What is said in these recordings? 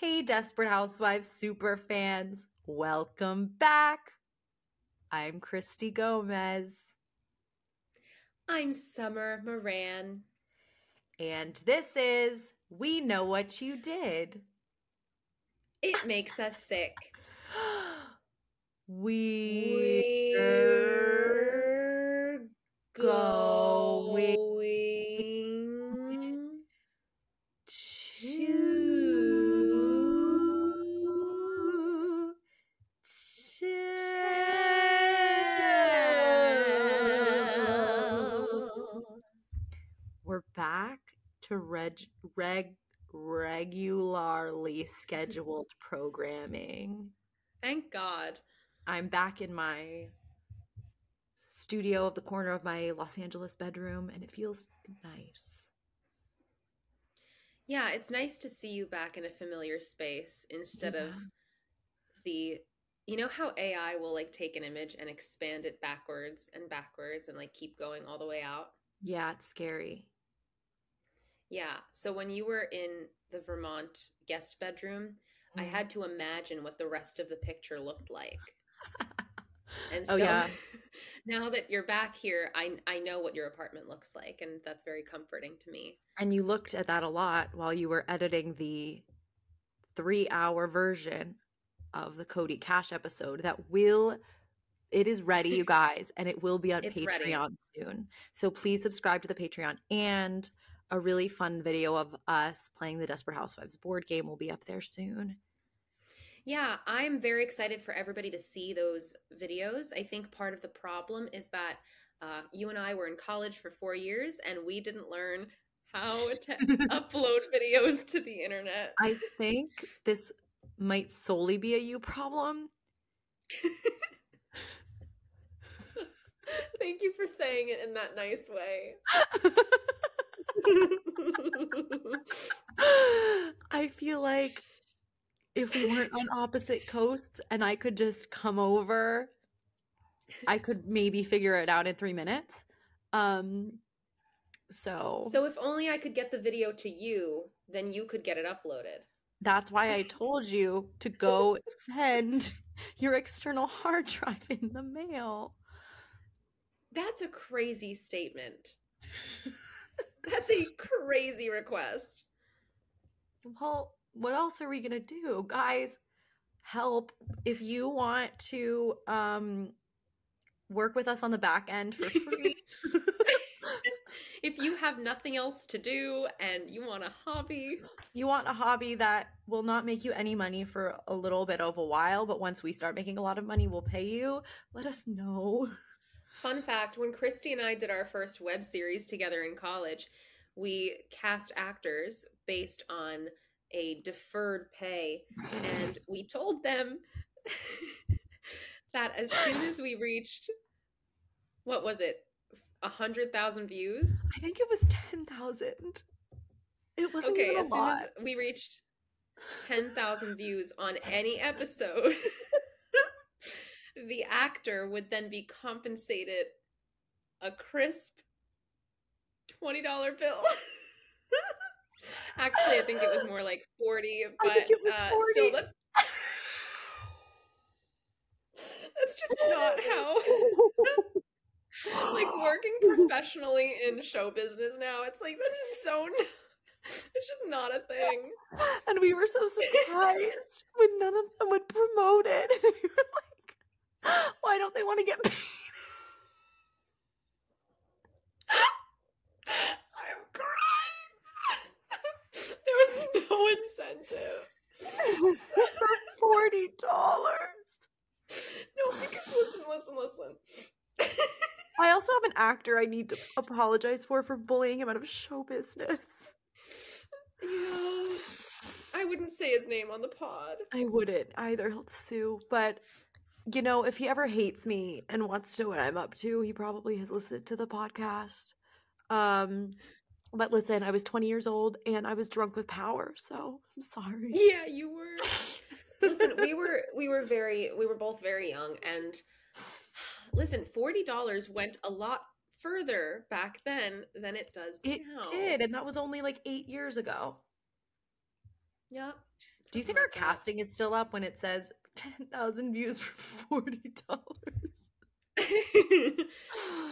Hey, Desperate Housewives super fans, welcome back. I'm Christy Gomez, I'm Summer Moran. and this is We Know What You Did. It makes us sick. we We're to reg reg regularly scheduled programming. Thank God. I'm back in my studio of the corner of my Los Angeles bedroom and it feels nice. Yeah, it's nice to see you back in a familiar space instead of the you know how AI will like take an image and expand it backwards and backwards and like keep going all the way out? Yeah, it's scary. Yeah. So when you were in the Vermont guest bedroom, I Mm. had to imagine what the rest of the picture looked like. And Oh, so yeah. now that you're back here, I I know what your apartment looks like and that's very comforting to me. And you looked at that a lot while you were editing the three hour version of the Cody Cash episode that will it is ready, you guys, and it will be on It's ready. Patreon soon. So please subscribe to the Patreon and a really fun video of us playing the Desperate Housewives board game will be up there soon. Yeah, I'm very excited for everybody to see those videos. I think part of the problem is that uh, you and I were in college for four years and we didn't learn how to upload videos to the internet. I think this might solely be a you problem. Thank you for saying it in that nice way. I feel like if we weren't on opposite coasts and I could just come over, I could maybe figure it out in three minutes. Um, so, so if only I could get the video to you, then you could get it uploaded. that's why I told you to go send your external hard drive in the mail. That's a crazy statement. That's a crazy request. Well, what else are we gonna do, guys? Help if you want to um work with us on the back end for free. if you have nothing else to do and you want a hobby, you want a hobby that will not make you any money for a little bit of a while, but once we start making a lot of money, we'll pay you. Let us know. Fun fact when Christy and I did our first web series together in college, we cast actors based on a deferred pay, and we told them that as soon as we reached what was it, a hundred thousand views? I think it was ten thousand. It wasn't Okay, as soon as we reached 10,000 views on any episode, the actor would then be compensated a crisp $20 bill. Actually, I think it was more like 40, I but was uh, 40. still that's That's just not how like working professionally in show business now. It's like this is so it's just not a thing. and we were so surprised when none of them would promote it. And we were like, why don't they want to get paid? I'm crying. there was no incentive. Forty dollars. No, because listen, listen, listen. I also have an actor I need to apologize for for bullying him out of show business. yeah. I wouldn't say his name on the pod. I wouldn't either. He'll sue. But you know, if he ever hates me and wants to know what I'm up to, he probably has listened to the podcast. Um, but listen, I was 20 years old and I was drunk with power, so I'm sorry. Yeah, you were. listen, we were we were very we were both very young and listen, $40 went a lot further back then than it does now. It now. did, and that was only like eight years ago. Yep. Do you think our casting is still up when it says 10,000 views for $40?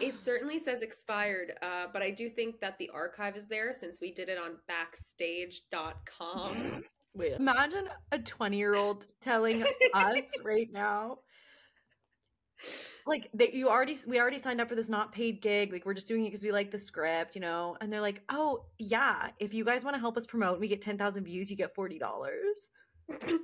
it certainly says expired, uh, but I do think that the archive is there since we did it on backstage.com. Wait, imagine a 20 year old telling us right now like that you already we already signed up for this not paid gig like we're just doing it because we like the script you know and they're like oh yeah if you guys want to help us promote we get 10,000 views you get $40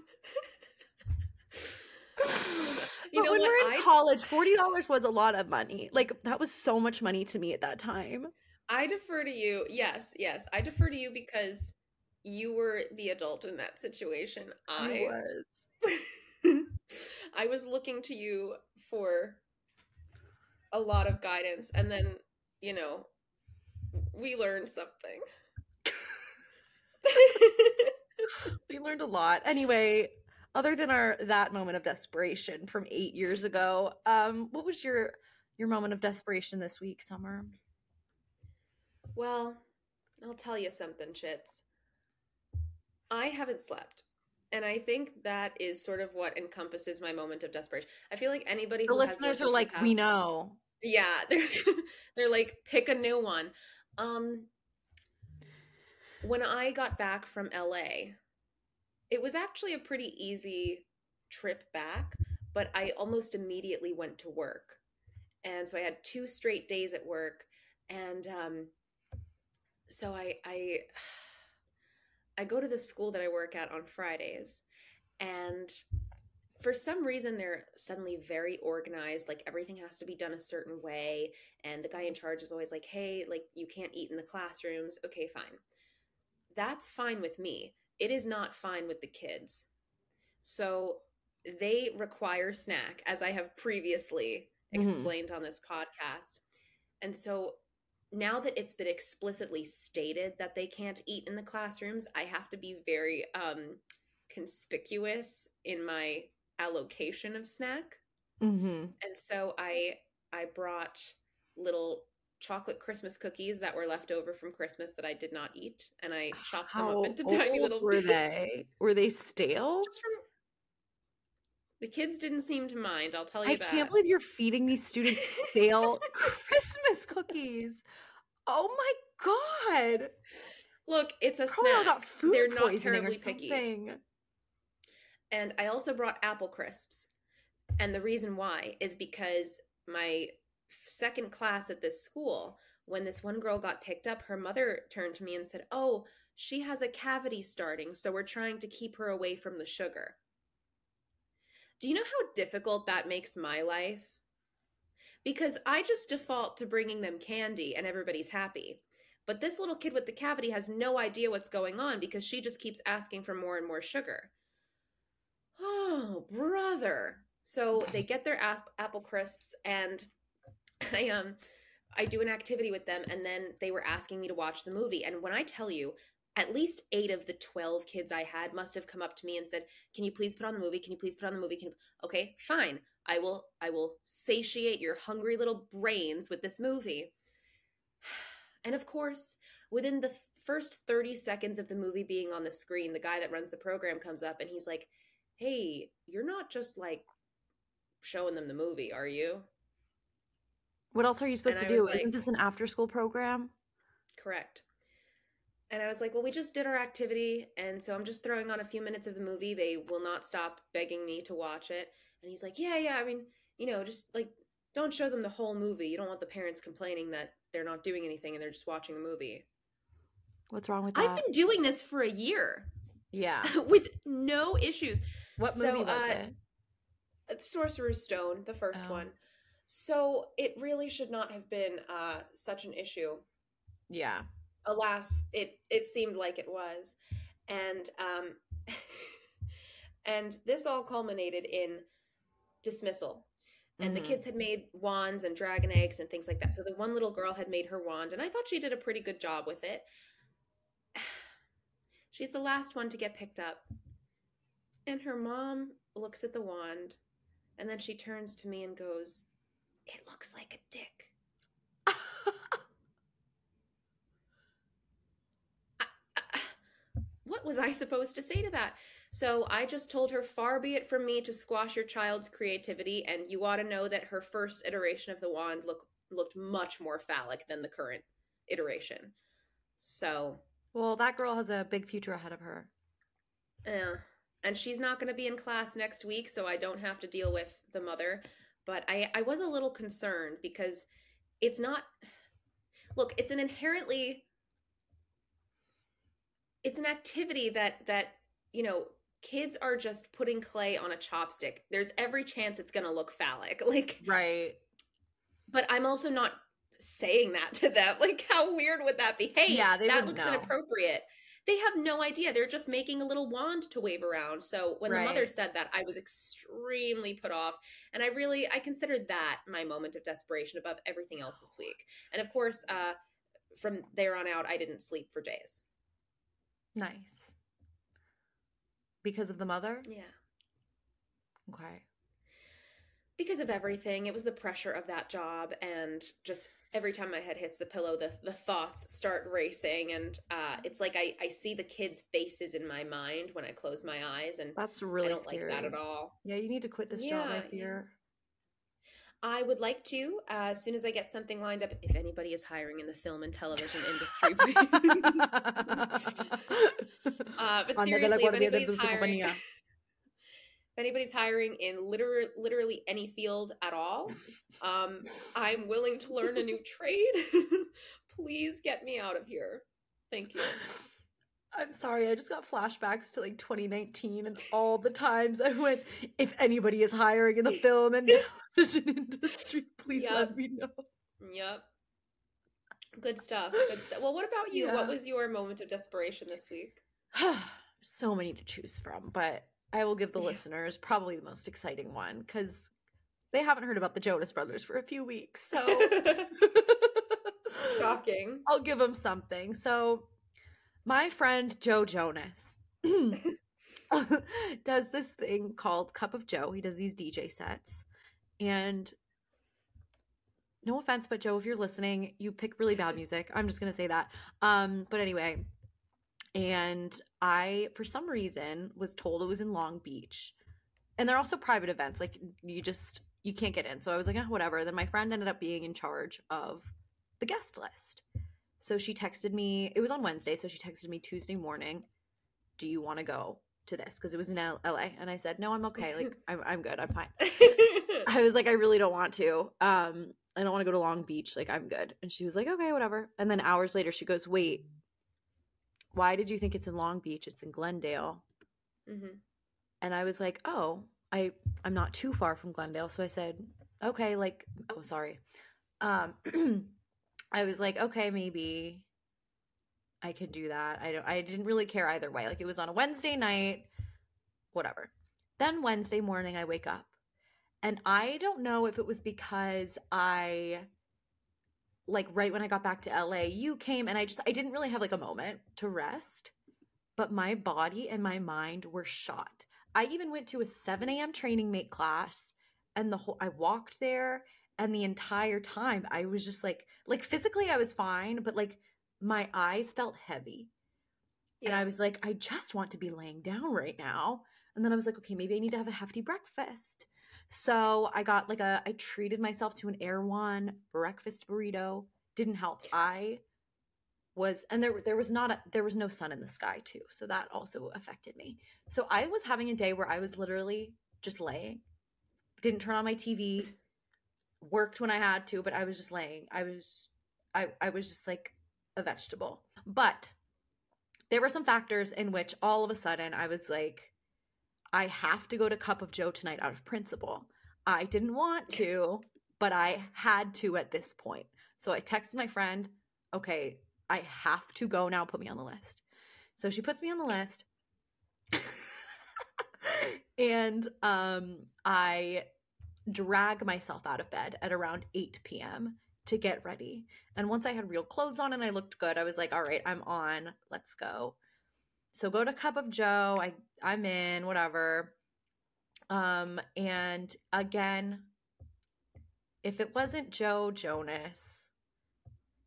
you but when what? we're in I... college $40 was a lot of money. Like that was so much money to me at that time. I defer to you yes yes i defer to you because you were the adult in that situation. I, I was. I was looking to you for a lot of guidance and then you know we learned something. We learned a lot. Anyway other than our that moment of desperation from eight years ago um what was your your moment of desperation this week summer well i'll tell you something chits i haven't slept and I think that is sort of what encompasses my moment of desperation. I feel like anybody the listeners are like, past, we know. Yeah, they're they're like, pick a new one. Um, when I got back from LA, it was actually a pretty easy trip back, but I almost immediately went to work, and so I had two straight days at work, and um, so I I I go to the school that I work at on Fridays, and for some reason they're suddenly very organized like everything has to be done a certain way. And the guy in charge is always like hey like you can't eat in the classrooms. Okay fine. That's fine with me it is not fine with the kids so they require snack as i have previously mm-hmm. explained on this podcast and so now that it's been explicitly stated that they can't eat in the classrooms, I have to be very um, conspicuous in my allocation of snack. Mm-hmm. And so I I brought little chocolate Christmas cookies that were left over from Christmas that I did not eat, and I chopped How them up into tiny little. Were bits. they were they stale? The kids didn't seem to mind. I'll tell you I that. can't believe you're feeding these students stale Christmas cookies. Oh my god! Look, it's a Probably snack. Got food They're not terribly picky. And I also brought apple crisps. And the reason why is because my second class at this school, when this one girl got picked up, her mother turned to me and said, "Oh, she has a cavity starting, so we're trying to keep her away from the sugar." Do you know how difficult that makes my life? Because I just default to bringing them candy and everybody's happy. But this little kid with the cavity has no idea what's going on because she just keeps asking for more and more sugar. Oh, brother. So they get their apple crisps and I um I do an activity with them and then they were asking me to watch the movie and when I tell you at least eight of the 12 kids I had must have come up to me and said, Can you please put on the movie? Can you please put on the movie? Can you... Okay, fine. I will I will satiate your hungry little brains with this movie. And of course, within the first 30 seconds of the movie being on the screen, the guy that runs the program comes up and he's like, Hey, you're not just like showing them the movie, are you? What else are you supposed and to do? Like, Isn't this an after school program? Correct. And I was like, well, we just did our activity. And so I'm just throwing on a few minutes of the movie. They will not stop begging me to watch it. And he's like, yeah, yeah. I mean, you know, just like, don't show them the whole movie. You don't want the parents complaining that they're not doing anything and they're just watching a movie. What's wrong with that? I've been doing this for a year. Yeah. with no issues. What so, movie was uh, it? Sorcerer's Stone, the first oh. one. So it really should not have been uh, such an issue. Yeah alas, it it seemed like it was, and um, and this all culminated in dismissal. And mm-hmm. the kids had made wands and dragon eggs and things like that. So the one little girl had made her wand, and I thought she did a pretty good job with it. She's the last one to get picked up. And her mom looks at the wand, and then she turns to me and goes, It looks like a dick. what what was I supposed to say to that? So I just told her, far be it from me to squash your child's creativity, and you ought to know that her first iteration of the wand look, looked much more phallic than the current iteration. So. Well, that girl has a big future ahead of her. Yeah. And she's not going to be in class next week, so I don't have to deal with the mother. But I, I was a little concerned because it's not. Look, it's an inherently. It's an activity that that you know kids are just putting clay on a chopstick. There's every chance it's going to look phallic. Like Right. But I'm also not saying that to them. Like how weird would that be? Hey, Yeah, that looks know. inappropriate. They have no idea. They're just making a little wand to wave around. So when the mother said that, I was extremely put off. And I really I considered that my moment of desperation above everything else this week. And of course, uh from there on out I didn't sleep for days. Nice. Because of the mother? Yeah. Okay. because of everything it was the pressure of that job and just every time my head hits the pillow the, the thoughts start racing and uh, it's like I, I see the kids faces in my mind when i close my eyes and That's really i don't scary. like that at all Yeah, you need to quit this job, Yeah, I yeah. fear. i would like to uh, as soon as i get something lined up if anybody is hiring in the film and television industry uh, but Anda de la seriously if anybody's hiring. If anybody's hiring in literally literally any field at all um i'm willing to learn a new trade. Please get me out of here. Thank you. I'm sorry, I just got flashbacks to like 2019 and all the times I went, if anybody is hiring in the film and television industry, please Yep. let me know. yep good stuff good stuff. Well what about you? Yeah. what was your moment of desperation this week? So many to choose from, but I will give the Yeah. listeners probably the most exciting one because they haven't heard about the Jonas Brothers for a few weeks. So shocking I'll give them something. So, my friend Joe Jonas does this thing called Cup of Joe. He does these DJ sets. And no offense, but Joe, if you're listening, you pick really bad music. I'm just going to say that. Um, but anyway, and I, for some reason, was told it was in Long Beach. And they're also private events. Like, you just, you can't get in. So I was like, eh, whatever. Then my friend ended up being in charge of the guest list. So she texted me, it was on Wednesday. So she texted me Tuesday morning, Do you want to go to this? Because it was in L- LA. And I said, No, I'm okay. Like, I'm, I'm good. I'm fine. I was like, I really don't want to. Um, I don't want to go to Long Beach. Like, I'm good. And she was like, okay, whatever. And then hours later, she goes, wait, why did you think it's in Long Beach? It's in Glendale. Mhm. And I was like, oh, I I'm not too far from Glendale. So I said, okay, like, oh, sorry. Um, I was like, okay, maybe I could do that. I don't. I didn't really care either way. Like, it was on a Wednesday night, whatever. Then Wednesday morning, I wake up, and I don't know if it was because I like right when I got back to LA, you came and I just I didn't really have like a moment to rest, but my body and my mind were shot. I even went to a 7 a.m. training mate class and the whole I walked there and the entire time I was just like like physically I was fine, but like my eyes felt heavy. And I was like, I just want to be laying down right now. And then I was like, okay, maybe I need to have a hefty breakfast. So I got like a, I treated myself to an One breakfast burrito. Didn't help. I was, and there there was not a, there was no sun in the sky too, so that also affected me. So I was having a day where I was literally just laying, didn't turn on my TV, worked when I had to, but I was just laying. I was, I I was just like a vegetable. But there were some factors in which all of a sudden I was like, I have to go to Cup of Joe tonight out of principle. I didn't want to, but I had to at this point. So I texted my friend, okay, I have to go now, put me on the list. So she puts me on the list. and um I drag myself out of bed at around 8 p.m. to get ready. And once I had real clothes on and I looked good, I was like, all right, I'm on. Let's go. So go to Cup of Joe. I I'm in, whatever. Um, and again, if it wasn't Joe Jonas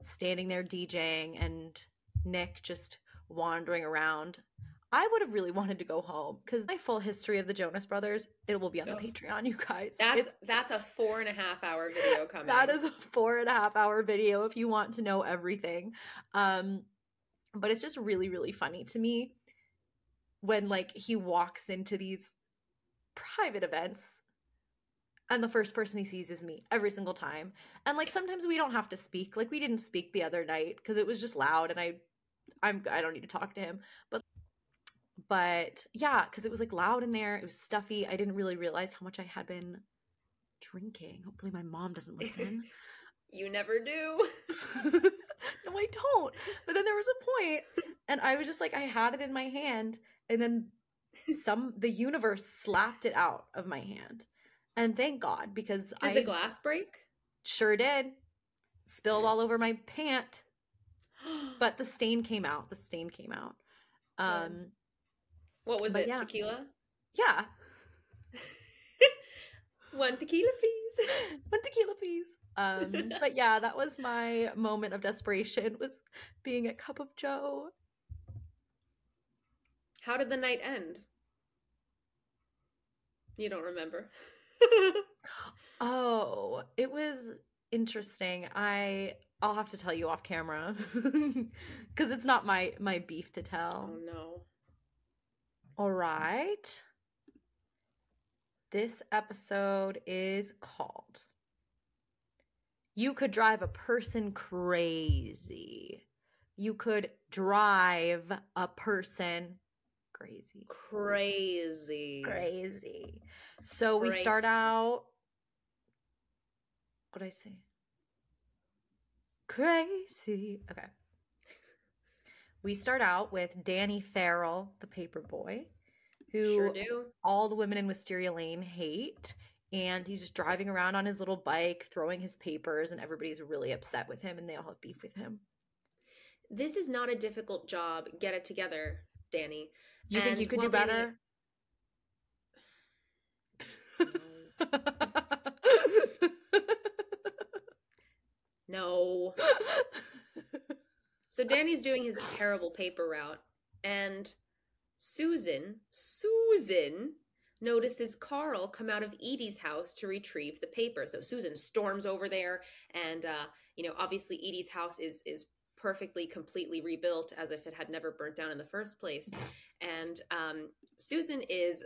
standing there DJing and Nick just wandering around, I would have really wanted to go home because my full history of the Jonas Brothers, it will be on the Oh. Patreon, you guys. That's It's- that's a four and a half hour video coming. that is a four and a half hour video if you want to know everything. Um, but it's just really, really funny to me when like he walks into these private events and the first person he sees is me every single time. And like sometimes we don't have to speak. Like we didn't speak the other night because it was just loud and I I'm I don't need to talk to him. But but yeah, because it was like loud in there. It was stuffy. I didn't really realize how much I had been drinking. Hopefully my mom doesn't listen. You never do. no, I don't. But then there was a point, and I was just like, I had it in my hand, and then some the universe slapped it out of my hand, and thank God because Did I the glass break? sure did. Spilled all over my pant, but the stain came out. The stain came out. Um, what was it? yeah. Tequila? yeah, One tequila, please. one tequila, please. Um, but yeah, that was my moment of desperation. Was being at Cup of Joe. How did the night end? You don't remember. Oh, it was interesting. I I'll have to tell you off camera because it's not my my beef to tell. oh no. All right. This episode is called You Could Drive a Person Crazy. You could drive a person crazy. Crazy. Crazy. So we start out. What did I say? Crazy. Okay. We start out with Danny Farrell, the paper boy, who Sure all the women in Wisteria Lane hate. And he's just driving around on his little bike, throwing his papers, and everybody's really upset with him and they all have beef with him. This is not a difficult job. Get it together, Danny. You think you could do while Danny- better? No. So Danny's doing his terrible paper route, and Susan, Susan notices Carl come out of Edie's house to retrieve the paper. So Susan storms over there, and uh, you know, obviously Edie's house is is perfectly, completely rebuilt as if it had never burnt down in the first place. And um, Susan is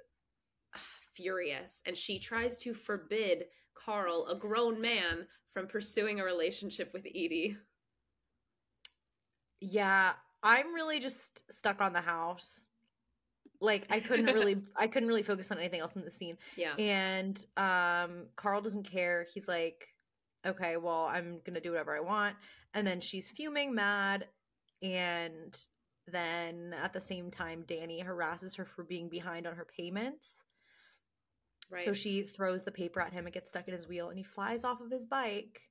ah, furious, and she tries to forbid Carl, a grown man, from pursuing a relationship with Edie. Yeah, I'm really just stuck on the house. Like I couldn't really I couldn't really focus on anything else in the scene. Yeah. And um Carl doesn't care. He's like, "Okay, well, I'm going to do whatever I want." And then she's fuming, mad, and then at the same time Danny harasses her for being behind on her payments. Right. So she throws the paper at him and gets stuck in his wheel and he flies off of his bike.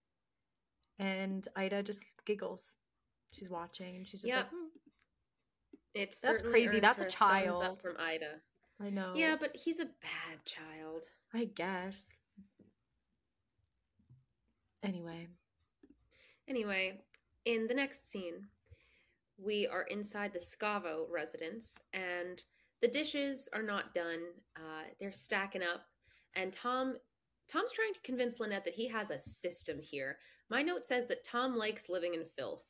And Ida just giggles. She's watching and she's just Yeah. like, "Hmm, It That's crazy. That's a child. from Ida. I know. Yeah, but he's a bad child. I guess. Anyway, Anyway, in the next scene, we are inside the Scavo residence, and the dishes are not done. Uh, they're stacking up, and Tom Tom's trying to convince Lynette that he has a system here. My note says that Tom likes living in filth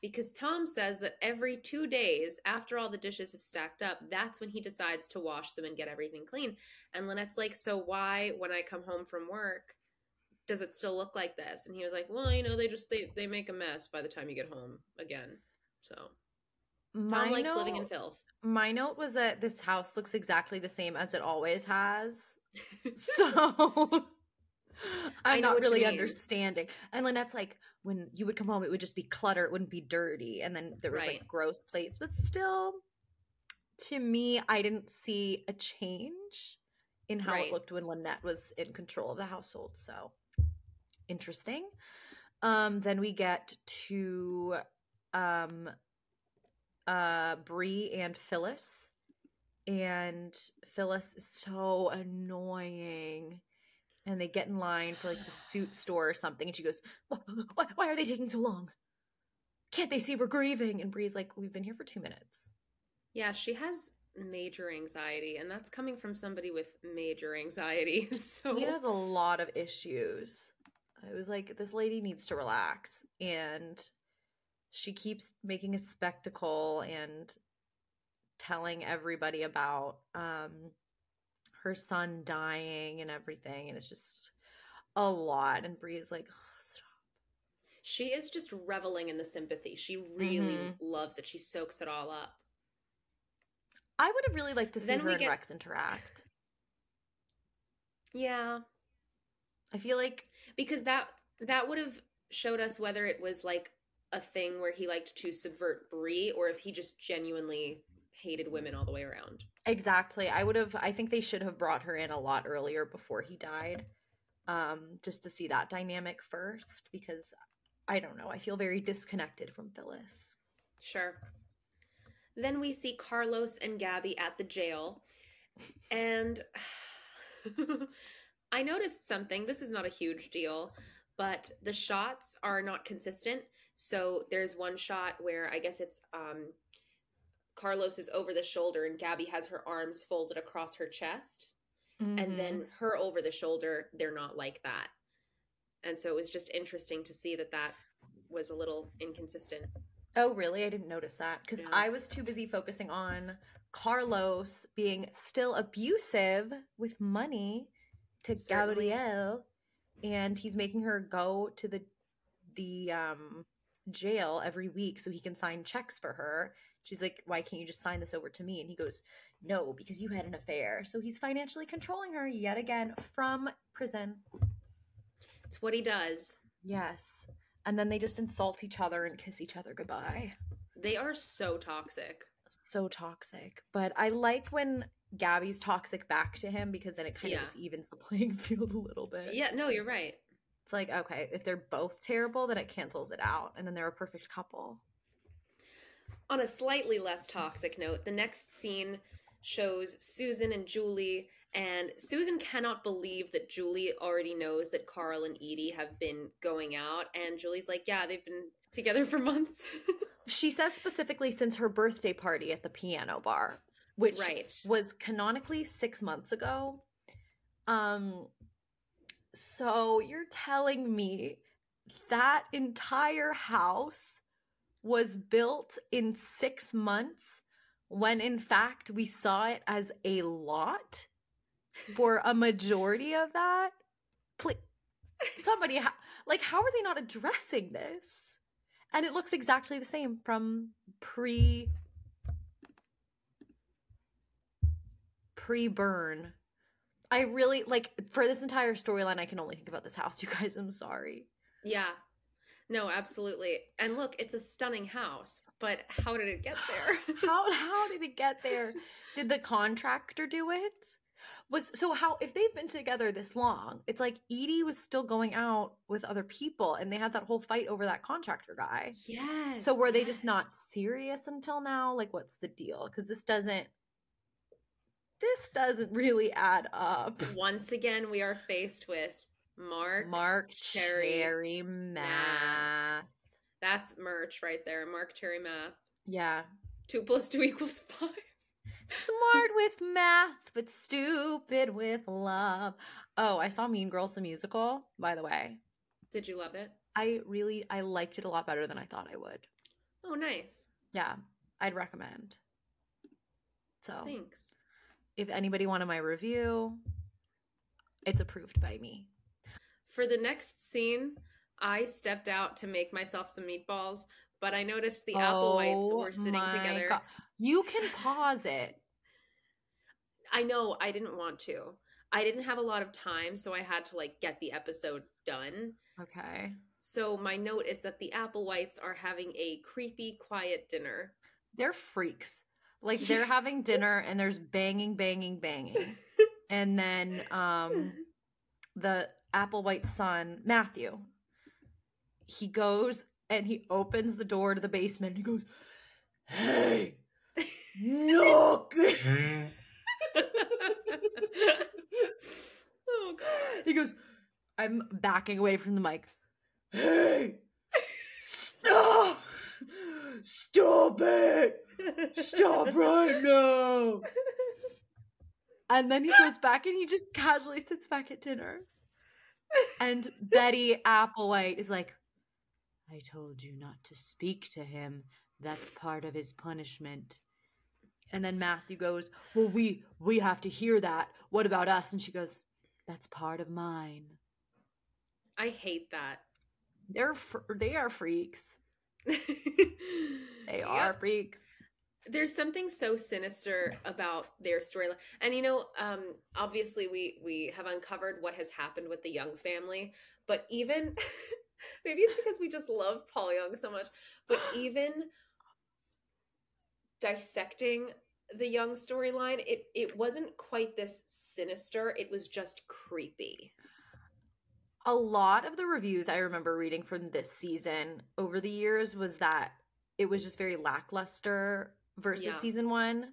because Tom says that every two days after all the dishes have stacked up, that's when he decides to wash them and get everything clean. And Lynette's like, So why, when I come home from work, does it still look like this? And he was like, Well, you know, they just they they make a mess by the time you get home again. So Tom my likes living in filth. My note was that this house looks exactly the same as it always has. So I'm not really understanding. And Lynette's like, when you would come home, it would just be clutter. It wouldn't be dirty. And then there was Right. like gross plates. But still, to me, I didn't see a change in how Right. it looked when Lynette was in control of the household. So interesting. Um, then we get to um uh Bree and Phyllis. And Phyllis is so annoying. And they get in line for like the suit store or something. And she goes, why, why, why are they taking so long? Can't they see we're grieving? And Bree's like, We've been here for two minutes. Yeah, she has major anxiety, and that's coming from somebody with major anxiety. So He has a lot of issues. I was like, this lady needs to relax. And she keeps making a spectacle and telling everybody about um her son dying and everything. And it's just a lot. And Bree's like, "Oh, stop. she is just reveling in the sympathy. She really Mhm. loves it. She soaks it all up. I would have really liked to see Then her and get- Rex interact. Yeah, I feel like because that that would have showed us whether it was like a thing where he liked to subvert Bree or if he just genuinely hated women all the way around. Exactly. I would have I think they should have brought her in a lot earlier before he died. Um just to see that dynamic first because I don't know. I feel very disconnected from Phyllis. Sure. Then we see Carlos and Gabby at the jail. And I noticed something. This is not a huge deal, but the shots are not consistent. So there's one shot where I guess it's um Carlos is over the shoulder and Gabby has her arms folded across her chest. And Mm-hmm. then her over the shoulder, they're not like that. And so it was just interesting to see that that was a little inconsistent. Oh, really? I didn't notice that cuz Yeah. I was too busy focusing on Carlos being still abusive with money to Certainly. Gabrielle and he's making her go to the the um jail every week so he can sign checks for her. She's like, "Why can't you just sign this over to me?" And he goes, "No, because you had an affair." So he's financially controlling her yet again from prison. It's what he does. Yes. And then they just insult each other and kiss each other goodbye. They are so toxic. So toxic. But I like when Gabby's toxic back to him because then it kind Yeah. of just evens the playing field a little bit. Yeah, no, you're right. It's like, okay, if they're both terrible, then it cancels it out. And then they're a perfect couple. On a slightly less toxic note, the next scene shows Susan and Julie, and Susan cannot believe that Julie already knows that Carl and Edie have been going out, and Julie's like, "Yeah, they've been together for months." She says specifically since her birthday party at the piano bar, which right. was canonically six months ago. Um, so you're telling me that entire house was built in six months when in fact we saw it as a lot for a majority of that? Please, somebody, ha- like, how are they not addressing this? And it looks exactly the same from pre pre burn. I really like for this entire storyline. I can only think about this house. You guys, I'm sorry. Yeah. No, absolutely. And look, it's a stunning house, but how did it get there? How how did it get there? Did the contractor do it? Was so how if they've been together this long? It's like Edie was still going out with other people, and they had that whole fight over that contractor guy. yes. So were they just not serious until now? Like, what's the deal? Because this doesn't. This doesn't really add up. Once again, we are faced with Marc. Marc Cherry Cherry Math. That's merch right there. Marc Cherry Math. Yeah. Two plus two equals five. Smart with math, but stupid with love. Oh, I saw Mean Girls the musical, by the way. Did you love it? I really I liked it a lot better than I thought I would. Oh, nice. Yeah, I'd recommend. So, Thanks. If anybody wanted my review, it's approved by me. For the next scene, I stepped out to make myself some meatballs, but I noticed the Applewhites Oh were sitting my together. God. You can pause it. I know I didn't want to. I didn't have a lot of time, so I had to like get the episode done. Okay. So my note is that the Applewhites are having a creepy, quiet dinner. They're freaks. Like they're having dinner and there's banging, banging, banging. And then um the Applewhite son, Matthew, he goes and he opens the door to the basement and he goes, Hey, look. oh god. he goes, I'm backing away from the mic. Hey, stop. Stop it. Stop right now. And then he goes back and he just casually sits back at dinner. And Betty Applewhite is like, I told you not to speak to him. That's part of his punishment. And then Matthew goes, Well, we we have to hear that. What about us? And she goes, That's part of mine. I hate that. They're fr- they are freaks. They are freaks. There's something so sinister about their storyline. And you know, um, obviously we we have uncovered what has happened with the Young family, but even maybe it's because we just love Paul Young so much, but even dissecting the Young storyline, it it wasn't quite this sinister. It was just creepy. A lot of the reviews I remember reading from this season over the years was that it was just very lackluster versus Yeah. season one.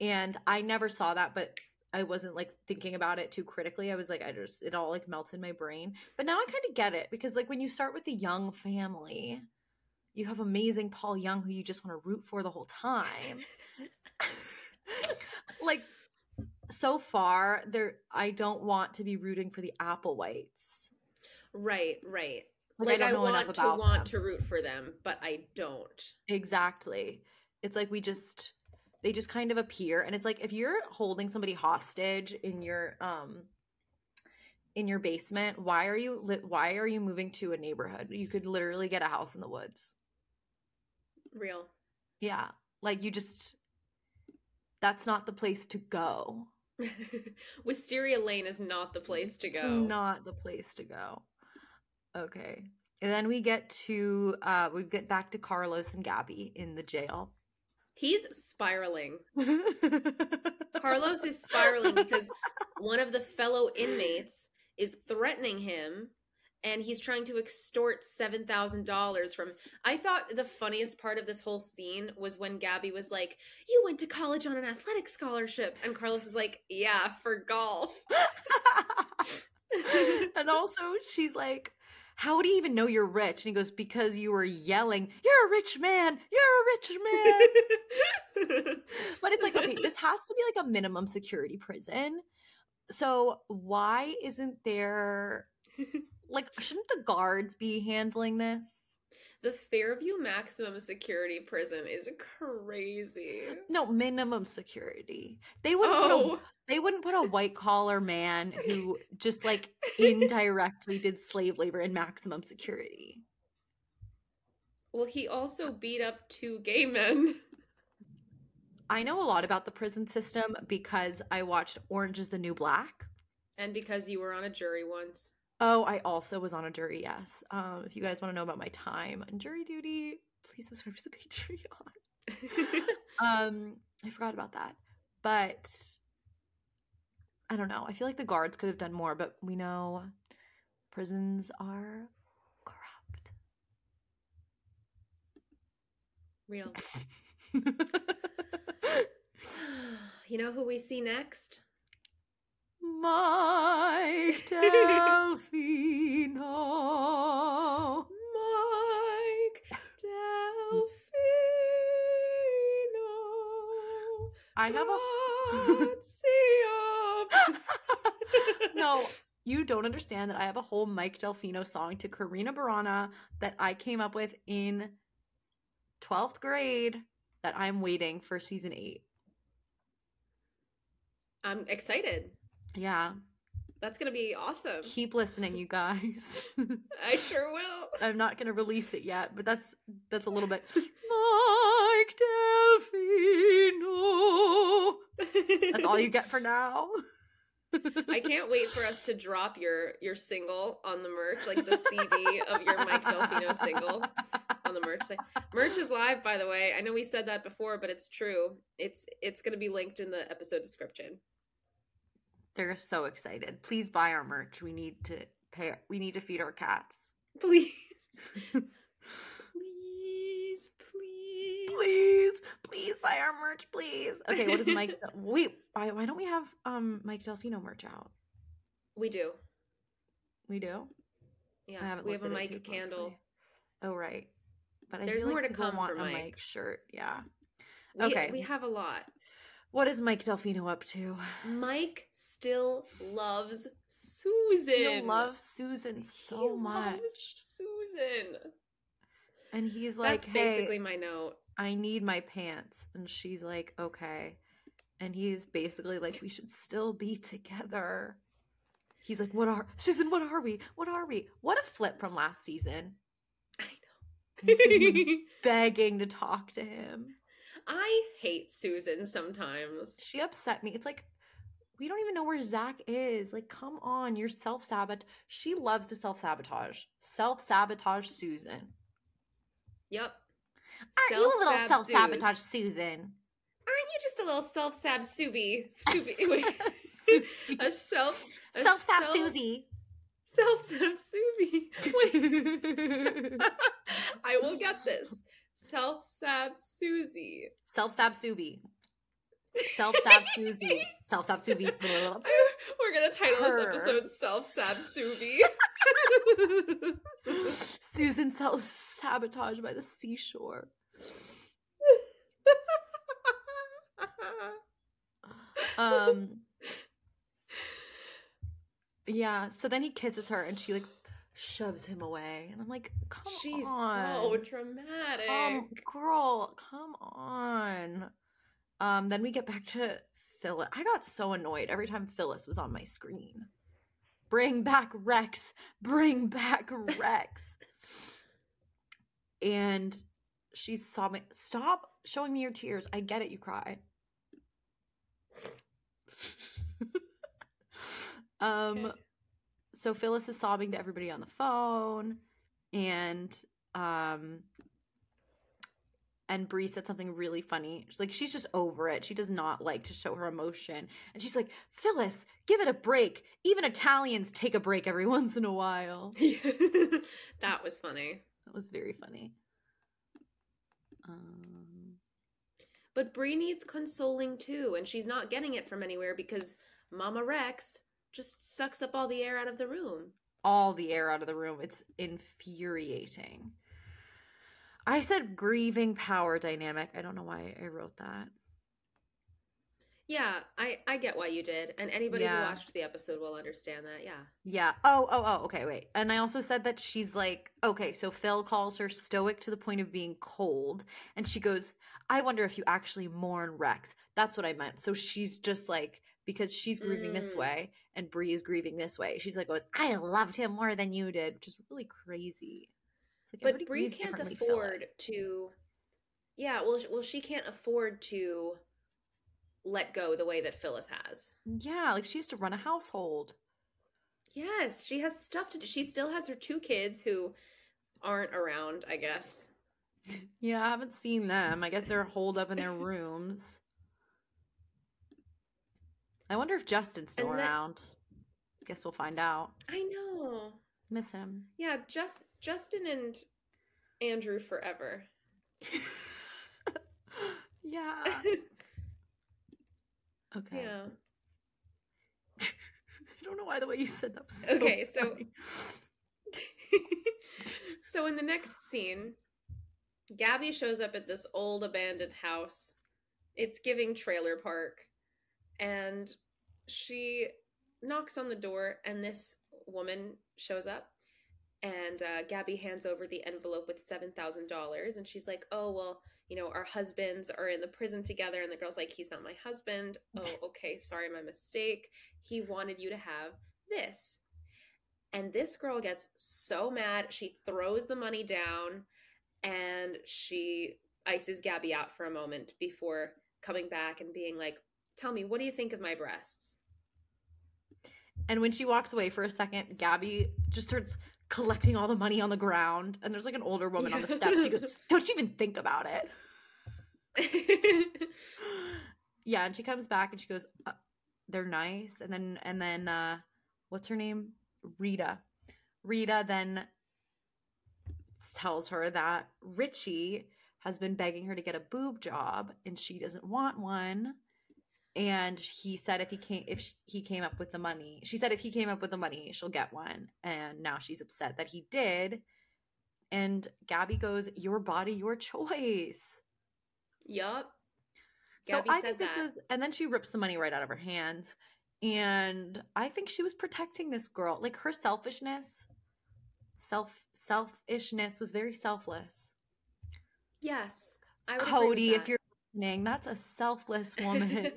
And I never saw that, but I wasn't like thinking about it too critically. I was like, I just, it all like melts in my brain. But now I kind of get it because, like, when you start with the Young family, you have amazing Paul Young who you just want to root for the whole time. like, so far, there, I don't want to be rooting for the Applewhites. Right, right. Like, Like, I I, want to want them. to root for them, but I don't. Exactly. It's like we just they just kind of appear and it's like if you're holding somebody hostage in your um in your basement, why are you li- why are you moving to a neighborhood? You could literally get a house in the woods. Real. Yeah. Like you just that's not the place to go. Wisteria Lane is not the place to go. It's not the place to go. Okay. And then we get to uh we get back to Carlos and Gabby in the jail. He's spiraling. Carlos is spiraling because one of the fellow inmates is threatening him and he's trying to extort $7,000 from I thought the funniest part of this whole scene was when Gabby was like, "You went to college on an athletic scholarship." And Carlos was like, "Yeah, for golf." and also she's like how would he even know you're rich? And he goes because you were yelling you're a rich man! You're a rich man but it's like okay this has to be like a minimum security prison. So why isn't there like shouldn't the guards be handling this the Fairview maximum security prison is crazy. no minimum security they wouldn't put a Oh, they wouldn't put a white collar man who just like indirectly did slave labor in maximum security well, he also beat up two gay men. I know a lot about the prison system because I watched Orange is the New Black. And because you were on a jury once. Oh, I also was on a jury, yes. Um, if you guys want to know about my time on jury duty, please subscribe to the Patreon. um, I forgot about that. But I don't know. I feel like the guards could have done more, but we know prisons are corrupt. Real. You know who we see next? Mike Delfino. Mike Delfino. I have a no, you don't understand that I have a whole Mike Delfino song to Karina Barana that I came up with in 12th grade that I'm waiting for season 8. I'm excited. Yeah, That's gonna be awesome. keep listening you guys. I sure will. I'm not going to release it yet, but that's that's a little bit Mike Delfino. That's all you get for now. I can't wait for us to drop your your single on the merch, like the CD of your Mike Delfino single on the merch site. Merch is live, by the way. I know we said that before, but it's true. It's it's going to be linked in the episode description. They're so excited. Please buy our merch. We need to pay we need to feed our cats. Please, please, please, please, please buy our merch, please. Okay, what is Mike? Wait, why, why don't we have um Mike Delfino merch out? We do. We do. Yeah, I haven't we have a at it mic too candle. closely. Oh right, but I There's feel more like to come want for a Mike. Mike shirt. Yeah. We, Okay. we have a lot. What is Mike Delfino up to? Mike still loves Susan. He loves Susan He so loves much. Susan. And he's like, That's hey, basically my note. I need my pants. And she's like, okay. And he's basically like, we should still be together. He's like, what are, Susan, what are we? What are we? What a flip from last season. I And Susan was begging to talk to him. I hate Susan sometimes. She upset me. It's like, we don't even know where Zach is. Like, come on, you're self sabotage. She loves to self sabotage. Self sabotage Susan. Yep. Aren't you a little Self-sab sabotage Susan? Aren't you just a little self-sab Subi? Subi. Wait. A self self sab self- Susie. Self-sab Subi. Wait. I will get this. Self-sab Susie. Self sab Subi. Self sab Susie. Self sab Subi. We're gonna title Her. this episode Self-sab Subi. Susan sells sabotage by the seashore. Um Yeah, so then he kisses her and she like shoves him away. And I'm like, come on, She's on. so dramatic. Come, girl, come on. Um, then we get back to Phyllis. I got so annoyed every time Phyllis was on my screen. Bring back Rex. Bring back Rex. and she's sobbing. Stop showing me your tears. I get it, you cry. um Okay. So Phyllis is sobbing to everybody on the phone and um and Bree said something really funny. She's like, she's just over it. She does not like to show her emotion. And she's like, Phyllis, give it a break. Even Italians take a break every once in a while. that was funny. That was very funny. Um, But Bree needs consoling too, and she's not getting it from anywhere because Mama Rex just sucks up all the air out of the room. all the air out of the room. It's infuriating. I said grieving power dynamic. I don't know why I wrote that. Yeah, I I get why you did, and anybody Yeah. who watched the episode will understand that. Yeah. Yeah. Oh, oh, oh, okay, wait. And I also said that she's like, okay, so Phil calls her stoic to the point of being cold. And she goes, I wonder if you actually mourn Rex. That's what I meant. So she's just like, because she's grieving this Mm. way and Bree is grieving this way. She's like, goes, I loved him more than you did, which is really crazy. It's like But Bree can't afford to. Yeah, well, well, she can't afford to let go the way that Phyllis has. Yeah, like she used to run a household. Yes, she has stuff to do. She still has her two kids who aren't around, I guess. Yeah, I haven't seen them. I guess they're holed up in their rooms. I wonder if Justin's still And around. Guess we'll find out. I know. Miss him. Yeah, just Justin and Andrew forever. yeah. Okay. yeah. I don't know why the way you said that was so Okay, so- so in the next scene, Gabby shows up at this old abandoned house. It's giving trailer park. And she knocks on the door, and this woman shows up. And uh, Gabby hands over the envelope with $7,000. And she's like, Oh, well, you know, our husbands are in the prison together. And the girl's like, He's not my husband. Oh, okay. Sorry, my mistake. He wanted you to have this. And this girl gets so mad, she throws the money down and she ices Gabby out for a moment before coming back and being like, Tell me, what do you think of my breasts? And when she walks away for a second, Gabby just starts collecting all the money on the ground. And there's like an older woman on the steps. She goes, Don't you even think about it. yeah, and she comes back and she goes, uh, "They're nice." And then and then uh what's her name? Rita. Rita then tells her that Richie has been begging her to get a boob job and she doesn't want one. And he said if he came if sh- he came up with the money, she said if he came up with the money, she'll get one. And now she's upset that he did. And Gabby goes, "Your body, your choice." yup. So I said think this that. was, and then she rips the money right out of her hands. And I think she was protecting this girl. Like her selfishness, self selfishness was very selfless. Yes. I would agree Cody, if you're listening, that's a selfless woman.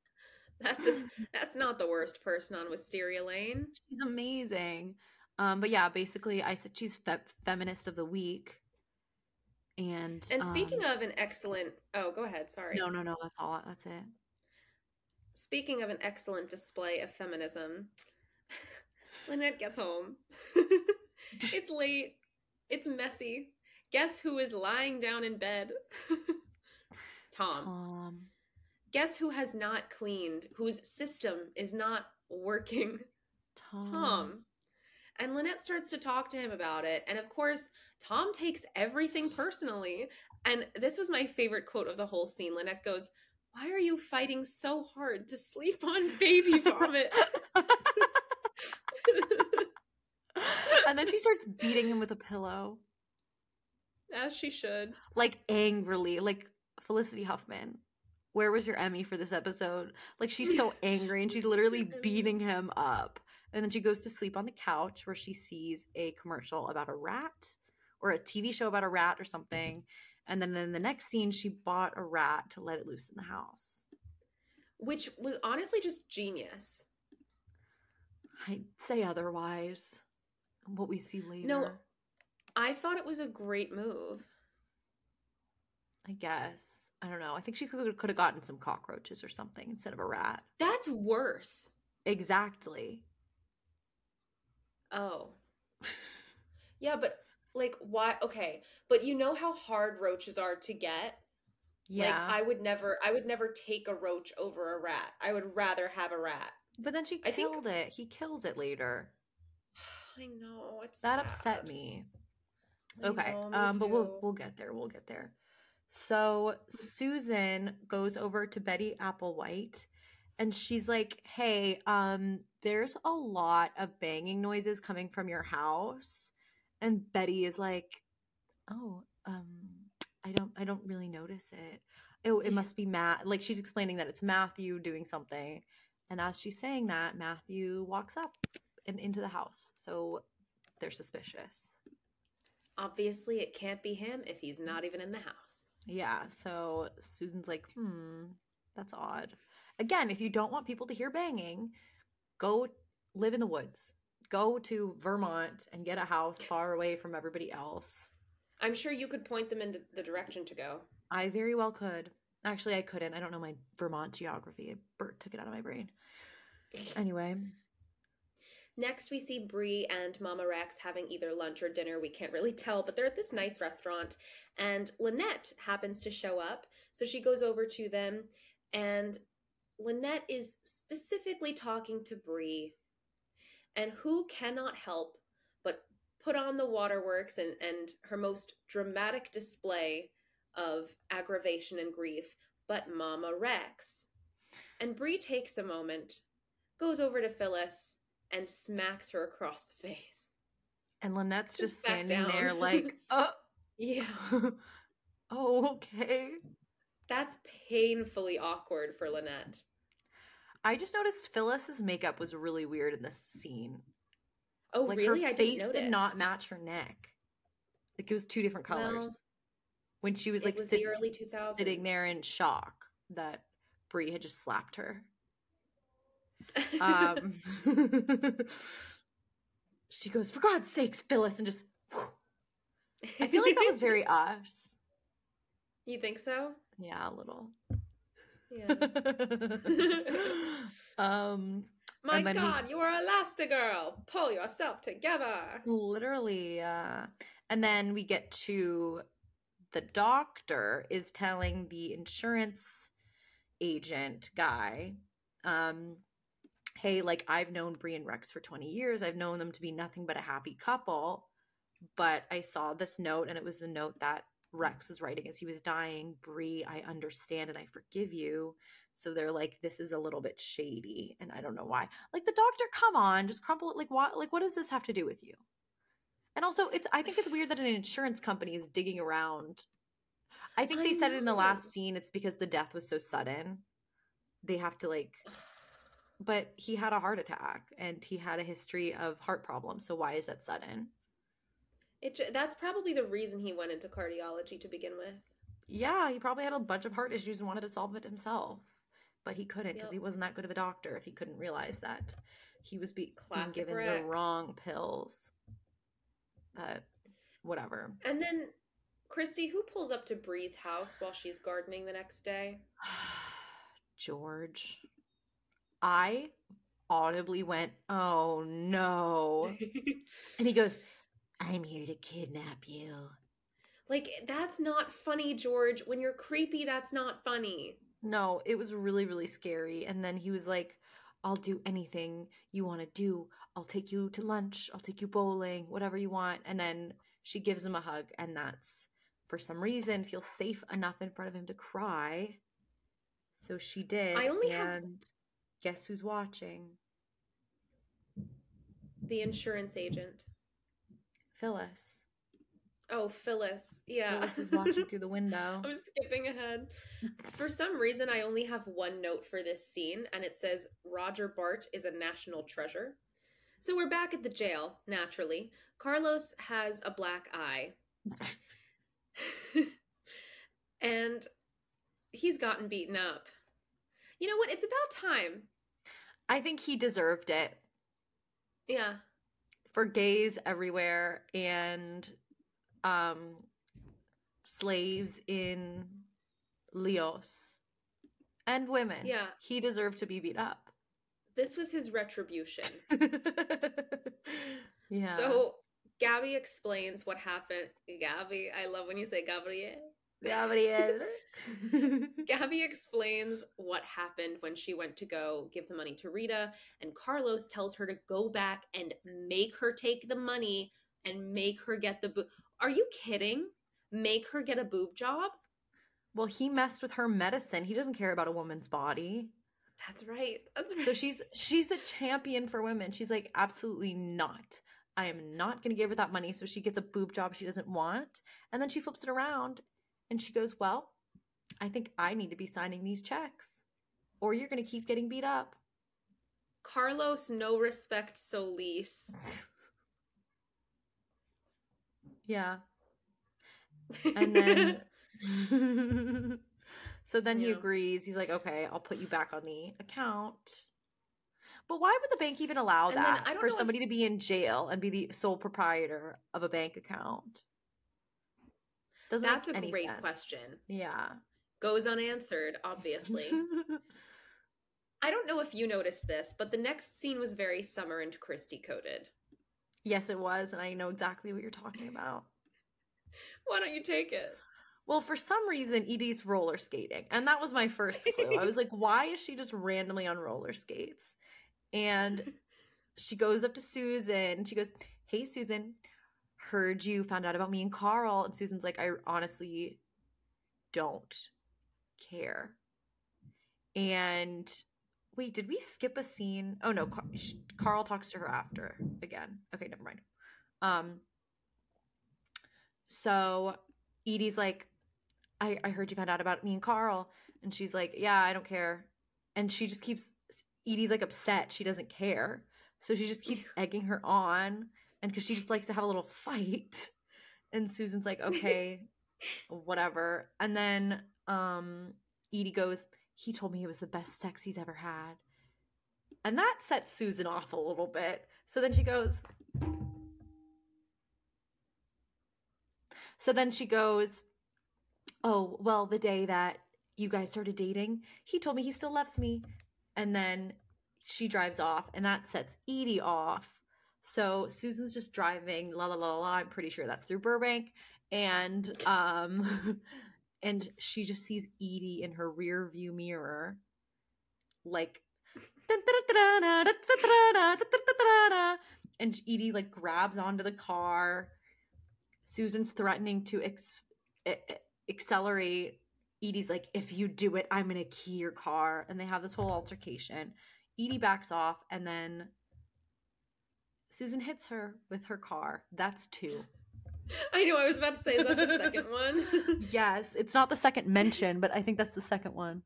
that's a, that's not the worst person on Wisteria Lane. she's amazing. Um, but yeah, basically, I said she's fe- feminist of the week. And And speaking um, of an excellent, oh, go ahead. Sorry. no, no, no, that's all. That's it. Speaking of an excellent display of feminism, Lynette gets home. it's late. It's messy. Guess who is lying down in bed? Tom. Um, Guess who has not cleaned, whose system is not working? Tom. Tom. And Lynette starts to talk to him about it. And of course, Tom takes everything personally. And this was my favorite quote of the whole scene. Lynette goes, Why are you fighting so hard to sleep on baby vomit? and then she starts beating him with a pillow, As she should. like angrily, like Felicity Huffman. Where was your Emmy for this episode? Like she's so angry and she's literally beating him up. And then she goes to sleep on the couch where she sees a commercial about a rat or a TV show about a rat or something. And then in the next scene, she bought a rat to let it loose in the house. Which was honestly just genius. I'd say otherwise. What we see later. No, I thought it was a great move. I guess. I don't know. I think she could could have gotten some cockroaches or something instead of a rat. That's worse. Exactly. Oh. Yeah, but like why okay, but you know how hard roaches are to get? Yeah. Like I would never I would never take a roach over a rat. I would rather have a rat. but then she I think- killed it. He kills it later. I know, it's That upset me. I Okay. know, me um but we'll we'll get there. We'll get there. So Susan goes over to Betty Applewhite and she's like, "Hey, um there's a lot of banging noises coming from your house." And Betty is like, "Oh, um I don't I don't really notice it. Oh, it must be Matt." Like she's explaining that it's Matthew doing something. And as she's saying that, Matthew walks up and into the house. So they're suspicious. Obviously it can't be him if he's not even in the house. Yeah, so Susan's like, hmm, that's odd. Again, if you don't want people to hear banging, go live in the woods. Go to Vermont and get a house far away from everybody else. I'm sure you could point them in the direction to go. I very well could. Actually, I couldn't. I don't know my Vermont geography. Bert took it out of my brain. Anyway, Next, we see Bree and Mama Rex having either lunch or dinner. We can't really tell, but they're at this nice restaurant. And Lynette happens to show up. So she goes over to them. And Lynette is specifically talking to Bree. And who cannot help but put on the waterworks and, and her most dramatic display of aggravation and grief, but Mama Rex. And Bree takes a moment, goes over to Phyllis, and smacks her across the face. and Lynette's Just just standing down. there like, oh, Yeah. oh, okay. That's painfully awkward for Lynette. I just noticed Phyllis's makeup was really weird in this scene. Oh, like really? her I face did not match her neck. Like it was two different colors. Well, when she was like was sit- the early 2000s. sitting there in shock that Bree had just slapped her. Um, she goes, "For God's sakes, Phyllis!" and just. I feel like that was very us. you think so? Yeah, a little. Yeah. um, My then we- God, you are Elastigirl. Pull yourself together. literally. Uh, and then we get to the doctor is telling the insurance agent guy, um, hey, like I've known Bree and Rex for 20 years. I've known them to be nothing but a happy couple. But I saw this note, and it was the note that Rex was writing as he was dying. Bree, I understand and I forgive you. So they're like, this is a little bit shady, and I don't know why. Like the doctor, come on, just crumple it. Like what? Like what does this have to do with you? And also, it's I think it's weird that an insurance company is digging around I think I they said it in the last scene. It's because the death was so sudden. They have to like, but he had a heart attack and he had a history of heart problems. So why is that sudden? It that's probably the reason he went into cardiology to begin with. Yeah, he probably had a bunch of heart issues and wanted to solve it himself, but he couldn't because Yep. he wasn't that good of a doctor. If he couldn't realize that he was be- being given Rex. the wrong pills, but whatever. And then Christy, who pulls up to Bree's house while she's gardening the next day? George, I audibly went, "Oh no!" And he goes, "I'm here to kidnap you." like that's not funny, George. When you're creepy, that's not funny. No, it was really, really scary. And then he was like, I'll do anything you want to do. I'll take you to lunch. I'll take you bowling, whatever you want. And then she gives him a hug. And that's, for some reason, feels safe enough in front of him to cry. So she did. I only have- and guess who's watching? The insurance agent. Phyllis. Oh, Phyllis. Yeah. Phyllis is watching through the window. I'm skipping ahead. For some reason, I only have one note for this scene, and it says Roger Bart is a national treasure. So we're back at the jail, naturally. Carlos has a black eye. and he's gotten beaten up. You know what? It's about time. I think he deserved it. Yeah. for gays everywhere and um slaves in Leos and women. Yeah. He deserved to be beat up. This was his retribution. yeah. So Gabby explains what happened. Gabby, I love when you say Gabrielle. Gabriel. Gabby explains what happened when she went to go give the money to Rita, and Carlos tells her to go back and make her take the money and make her get the boob. Are you kidding? Make her get a boob job? well, he messed with her medicine. He doesn't care about a woman's body. That's right. That's right. So she's she's a champion for women. She's like, absolutely not. I am not going to give her that money. So she gets a boob job she doesn't want, and then she flips it around, and she goes, "Well, I think I need to be signing these checks, or you're going to keep getting beat up." Carlos, no respect, Solis. Yeah, and then so then he agrees. He's like, "Okay, I'll put you back on the account." But why would the bank even allow And that for know if- somebody to be in jail and be the sole proprietor of a bank account? Doesn't That's a great sense. question. Yeah. Goes unanswered, obviously. I don't know if you noticed this, but the next scene was very Summer and Christy coded. yes, it was, and I know exactly what you're talking about. Why don't you take it? Well, for some reason, Edie's roller skating, and that was my first clue. I was like, why is she just randomly on roller skates? And she goes up to Susan. And she goes, "Hey, Susan, heard you found out about me and Carl." And Susan's like, "I honestly don't care." And wait, did we skip a scene? Oh no, Car- sh- Carl talks to her after again. Okay, never mind. Um. So Edie's like, I, I heard you found out about me and Carl. And she's like, Yeah, I don't care. And she just keeps, Edie's like upset. She doesn't care. So she just keeps egging her on. And because she just likes to have a little fight. And Susan's like, Okay, whatever. And then um Edie goes, He told me it was the best sex he's ever had. And that sets Susan off a little bit. So then she goes, So then she goes, Oh, well, the day that you guys started dating, he told me he still loves me. And then she drives off, and that sets Edie off. So Susan's just driving, la la la la. I'm pretty sure that's through Burbank. And um and she just sees Edie in her rear view mirror, like and Edie like grabs onto the car. Susan's threatening to ex- e- e- accelerate. Edie's like, if you do it, I'm gonna key your car. And they have this whole altercation. Edie backs off, and then Susan hits her with her car. That's two. I know. I was about to say, is that the second one? yes, it's not the second mention, but I think that's the second one.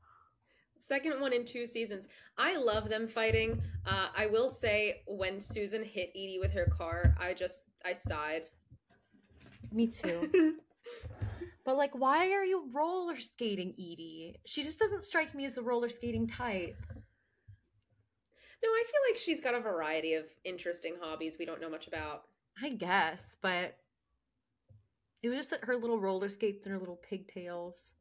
Second one in two seasons. I love them fighting. Uh, I will say, when Susan hit Edie with her car, I just I sighed. Me too. but like, why are you roller skating, Edie? She just doesn't strike me as the roller skating type. No, I feel like she's got a variety of interesting hobbies we don't know much about. I guess, but it was just her little roller skates and her little pigtails.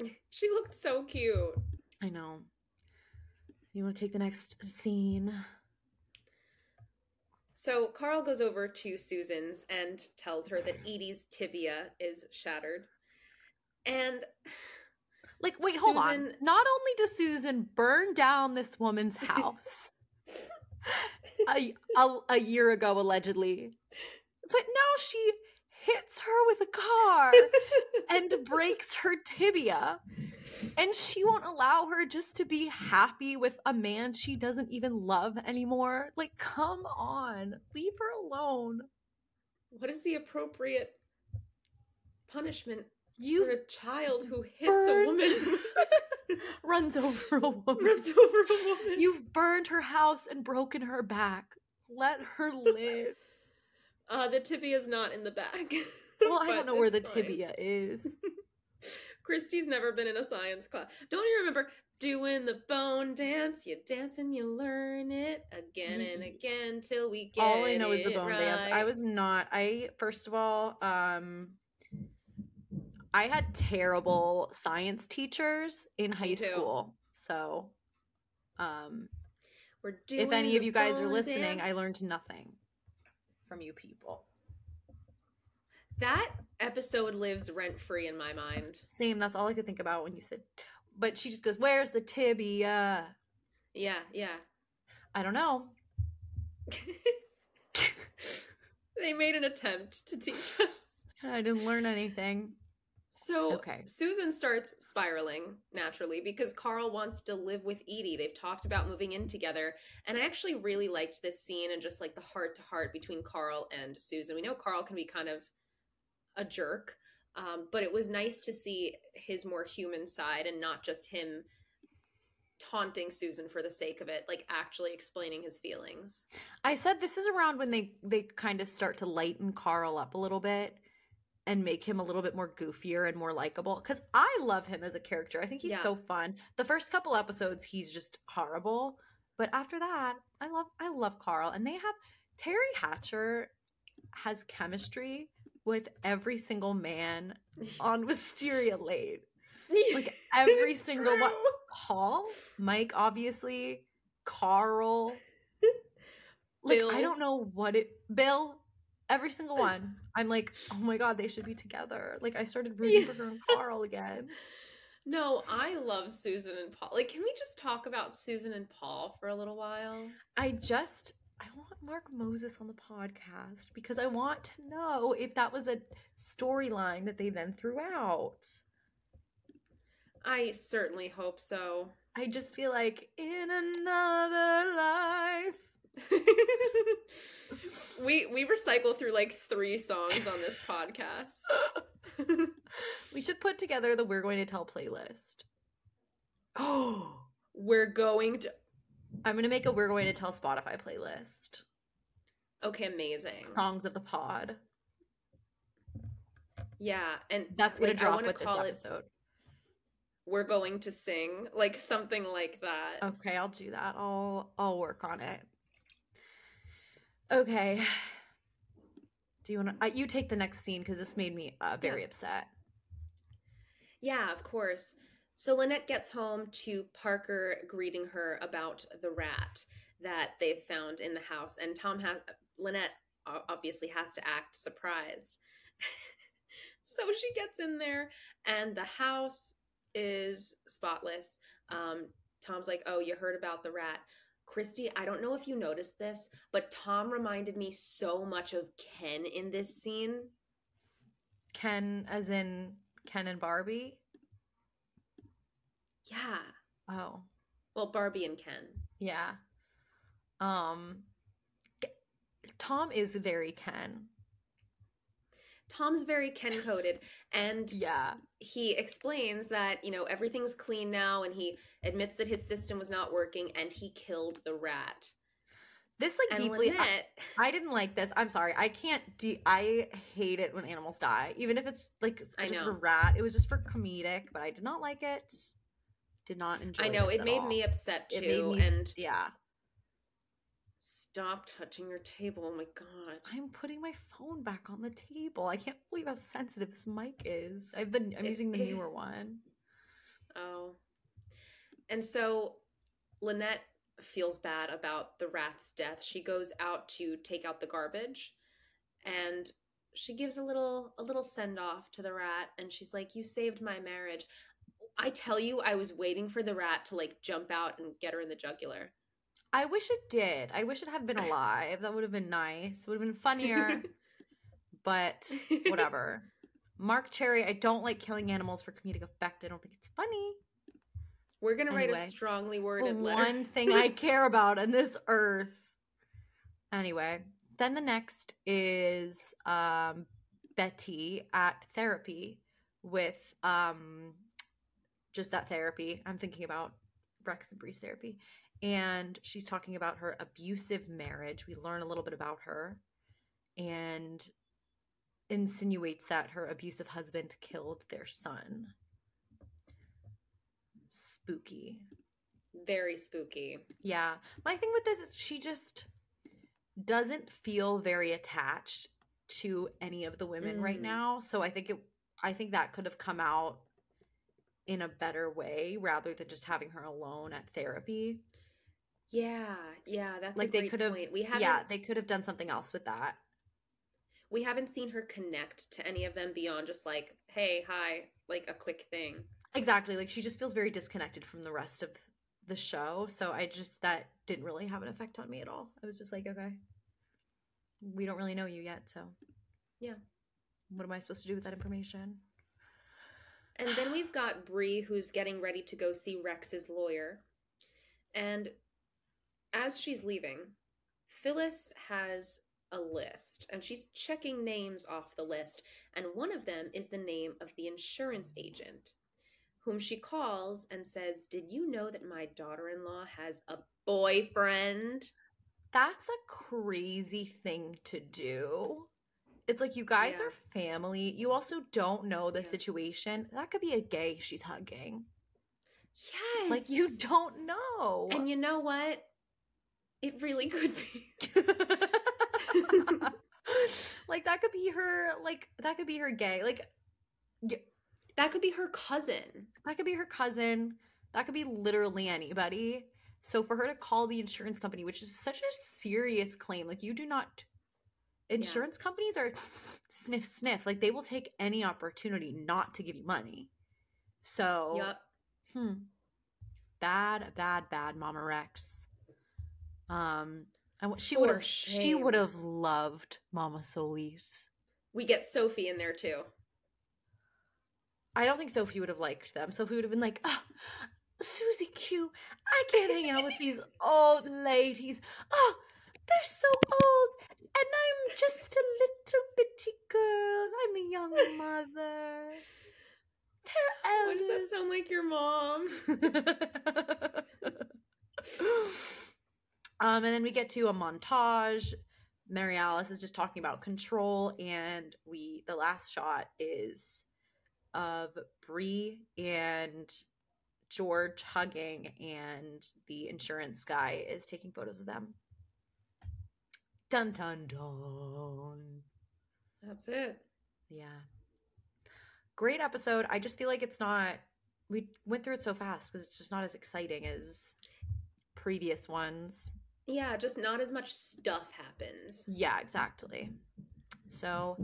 She looked so cute. I know. You want to take the next scene? So Carl goes over to Susan's and tells her that Edie's tibia is shattered. And like, wait, hold Susan... on. Not only does Susan burn down this woman's house a, a, a year ago, allegedly, but now she hits her with a car and breaks her tibia. And she won't allow her just to be happy with a man she doesn't even love anymore. Like, come on, leave her alone. What is the appropriate punishment you for a child who hits burned... a woman? runs over a woman. Runs over a woman. You've burned her house and broken her back. Let her live. Uh, the tibia is not in the back. Well, I don't know where the fine. tibia is. Christy's never been in a science class. Don't you remember doing the bone dance? You dance and you learn it again and again till we get All I know is the bone right. dance. I was not. I first of all, um I had terrible science teachers in high school. So um we're doing if any of you guys are listening, dance. I learned nothing from you people. That episode lives rent free in my mind. Same. That's all I could think about when you said. But she just goes, "Where's the tibia?" Yeah, yeah. I don't know. they made an attempt to teach us. I didn't learn anything. So okay. Susan starts spiraling naturally because Carl wants to live with Edie. They've talked about moving in together. And I actually really liked this scene and just like the heart to heart between Carl and Susan. We know Carl can be kind of a jerk, um, but it was nice to see his more human side and not just him taunting Susan for the sake of it, like actually explaining his feelings. I said this is around when they they kind of start to lighten Carl up a little bit and make him a little bit more goofier and more likable because i love him as a character. I think he's yeah. so fun. The first couple episodes he's just horrible but after that i love i love carl and they have Teri Hatcher has chemistry with every single man on wisteria lane. Like every single one paul mike obviously carl. Like bill. i don't know what it bill every single one. I'm like, oh my god, they should be together. Like I started rooting for her and Carl again. No, I love Susan and Paul. Like, can we just talk about Susan and Paul for a little while? I just I want Mark Moses on the podcast because I want to know if that was a storyline that they then threw out. I certainly hope so. I just feel like in another life we we recycle through like three songs on this podcast. we should put together the we're going to tell playlist. Oh, we're going to I'm going to make a we're going to tell Spotify playlist. Okay, amazing. Songs of the pod. Yeah, and that's going like, to drop with this episode. It, we're going to sing like something like that. Okay, I'll do that. I'll I'll work on it. Okay. Do you want to? Uh, you take the next scene because this made me uh, very yeah. upset. Yeah, of course. So Lynette gets home to Parker greeting her about the rat that they've found in the house, and Tom has Lynette obviously has to act surprised. so she gets in there, and the house is spotless. Um, Tom's like, "Oh, you heard about the rat? Christy, I don't know if you noticed this, but Tom reminded me so much of Ken in this scene. Ken, as in Ken and Barbie? Yeah. Oh. Well, Barbie and Ken. Yeah. Um Tom is very Ken. Tom's very Ken coded, and Yeah. he explains that you know everything's clean now, and he admits that his system was not working, and he killed the rat. This like And deeply I, Lynette, I didn't like this. I'm sorry. I can't de- I hate it when animals die. Even if it's like I just know. a rat. It was just for comedic, but I did not like it. Did not enjoy it. I know it made all. me upset too, me- and Yeah. Stop touching your table. Oh my god. I'm putting my phone back on the table. I can't believe how sensitive this mic is. I've been I'm It using the newer is. one. Oh. And so Lynette feels bad about the rat's death. She goes out to take out the garbage and she gives a little a little send off to the rat and she's like, "You saved my marriage." I tell you, I was waiting for the rat to like jump out and get her in the jugular. I wish it did. I wish it had been alive. That would have been nice. Would have been funnier. but whatever. Marc Cherry, I don't like killing animals for comedic effect. I don't think it's funny. We're gonna write a strongly It's worded the letter. one thing I care about on this earth. Anyway, then the next is um, Betty at therapy with um, just at therapy. I'm thinking about Rex and Bree's therapy. And she's talking about her abusive marriage. We learn a little bit about her and insinuates that her abusive husband killed their son. Spooky. Very spooky. Yeah. My thing with this is she just doesn't feel very attached to any of the women right Mm. now. So I think it I think that could have come out in a better way rather than just having her alone at therapy. Yeah, yeah, that's like a they great could have point. We haven't Yeah, they could have done something else with that. we haven't seen her connect to any of them beyond just like, hey, hi, like a quick thing. Exactly. Like she just feels very disconnected from the rest of the show. So I just that didn't really have an effect on me at all. I was just like, okay. We don't really know you yet, so Yeah. What am I supposed to do with that information? And then we've got Bree who's getting ready to go see Rex's lawyer. And as she's leaving, Phyllis has a list and she's checking names off the list. And one of them is the name of the insurance agent, whom she calls and says, Did you know that my daughter in law has a boyfriend? That's a crazy thing to do. It's like you guys Yeah. are family. You also don't know the Yeah. situation. That could be a gay she's hugging. Yes. Like you don't know. And you know what? It really could be. like that could be her like that could be her gay. Like That could be her cousin. that could be her cousin. That could be literally anybody. So for her to call the insurance company, which is such a serious claim, like you do not insurance companies are sniff sniff. Like they will take any opportunity not to give you money. So Yup. hmm. Bad, bad, bad Mama Rex. Um I, she would have she would have loved Mama Solis. We get Sophie in there too. I don't think Sophie would have liked them. Sophie would have been like, oh, Susie Q, I can't hang out with these old ladies. Oh, they're so old, and I'm just a little bitty girl. I'm a young mother. They're Why does that sound like your mom? um, and then we get to a montage. Mary Alice is just talking about control, and we the last shot is of Bree and George hugging, and the insurance guy is taking photos of them. Dun dun dun. That's it. Yeah. Great episode. I just feel like it's not we went through it so fast because it's just not as exciting as previous ones. Yeah, just not as much stuff happens. Yeah, exactly. So,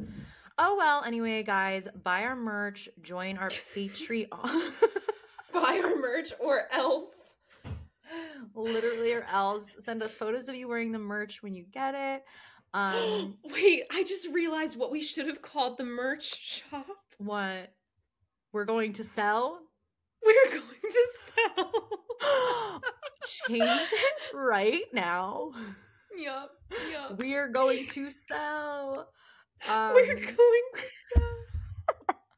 oh well, anyway, guys, buy our merch, join our Patreon. Buy our merch or else. Literally or else send us photos of you wearing the merch when you get it. Um Wait, I just realized what we should have called the merch shop. what we're going to sell? We're going to sell. Change it right now. yup. Yup. We are going to sell Um, We're going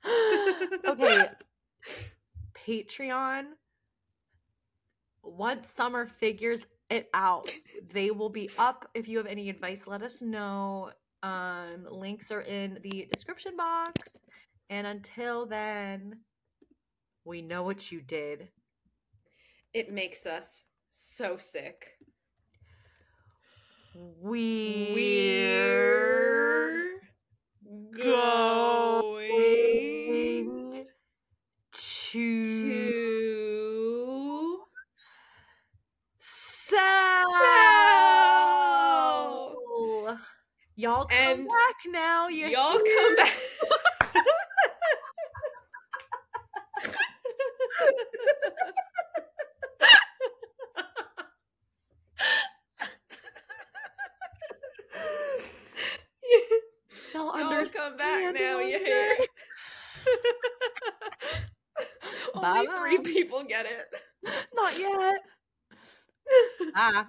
to okay. Patreon. Once summer figures it out, they will be up. If you have any advice, let us know. Um, links are in the description box. And until then, we know what you did. It makes us so sick. We're, We're going to, to sell. Y'all come And back now. You y'all come back. Y'all Y'all understand come back now, what you I'm hear? saying? Only three people get it. Not yet. Ah.